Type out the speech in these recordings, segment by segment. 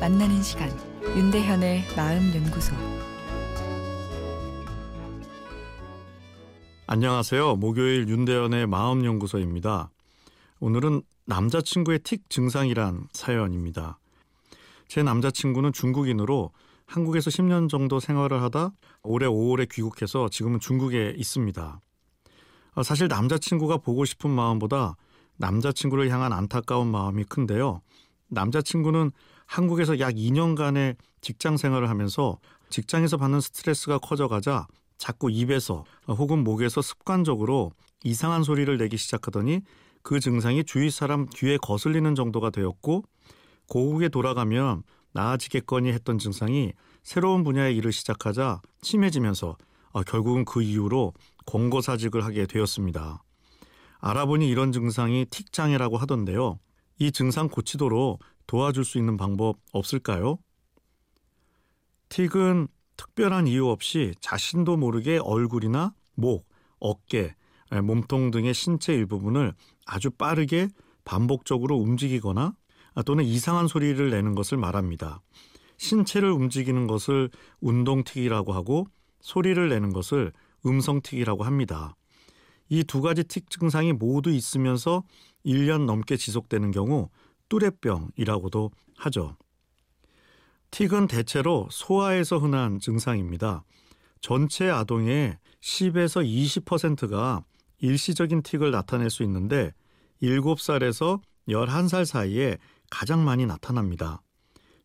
만나는 시간 윤대현의 마음 연구소 안녕하세요. 목요일 윤대현의 마음 연구소입니다. 오늘은 남자친구의 틱 증상이란 사연입니다. 제 남자친구는 중국인으로 한국에서 10년 정도 생활을 하다 올해 5월에 귀국해서 지금은 중국에 있습니다. 아, 사실 남자친구가 보고 싶은 마음보다 남자친구를 향한 안타까운 마음이 큰데요. 남자친구는 한국에서 약 2년간의 직장 생활을 하면서 직장에서 받는 스트레스가 커져가자 자꾸 입에서 혹은 목에서 습관적으로 이상한 소리를 내기 시작하더니 그 증상이 주위 사람 귀에 거슬리는 정도가 되었고 고국에 돌아가면 나아지겠거니 했던 증상이 새로운 분야의 일을 시작하자 심해지면서 어, 결국은 그 이후로 권고사직을 하게 되었습니다. 알아보니 이런 증상이 틱장애라고 하던데요. 이 증상 고치도록 도와줄 수 있는 방법 없을까요? 틱은 특별한 이유 없이 자신도 모르게 얼굴이나 목, 어깨, 몸통 등의 신체 일부분을 아주 빠르게 반복적으로 움직이거나 또는 이상한 소리를 내는 것을 말합니다. 신체를 움직이는 것을 운동틱이라고 하고 소리를 내는 것을 음성틱이라고 합니다. 이 두 가지 틱 증상이 모두 있으면서 1년 넘게 지속되는 경우 뚜레병이라고도 하죠. 틱은 대체로 소아에서 흔한 증상입니다. 전체 아동의 10에서 20%가 일시적인 틱을 나타낼 수 있는데 7살에서 11살 사이에 가장 많이 나타납니다.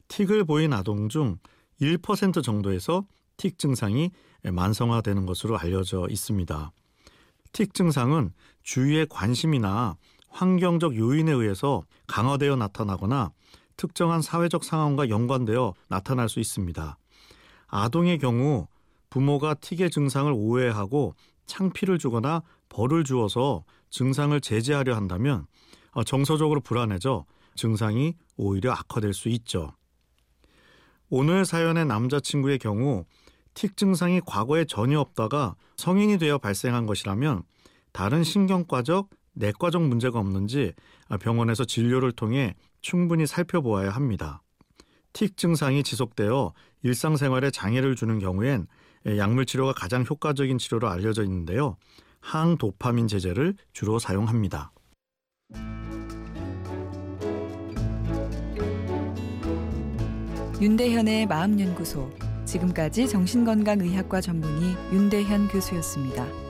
틱을 보인 아동 중 1% 정도에서 틱 증상이 만성화되는 것으로 알려져 있습니다. 틱 증상은 주위의 관심이나 환경적 요인에 의해서 강화되어 나타나거나 특정한 사회적 상황과 연관되어 나타날 수 있습니다. 아동의 경우 부모가 틱의 증상을 오해하고 창피를 주거나 벌을 주어서 증상을 제재하려 한다면 어, 정서적으로 불안해져 증상이 오히려 악화될 수 있죠. 오늘 사연의 남자친구의 경우 틱 증상이 과거에 전혀 없다가 성인이 되어 발생한 것이라면 다른 신경과적, 내과적 문제가 없는지 병원에서 진료를 통해 충분히 살펴보아야 합니다. 틱 증상이 지속되어 일상생활에 장애를 주는 경우엔 약물 치료가 가장 효과적인 치료로 알려져 있는데요. 항도파민 제제를 주로 사용합니다. 윤대현의 마음연구소 지금까지 정신건강의학과 전문의 윤대현 교수였습니다.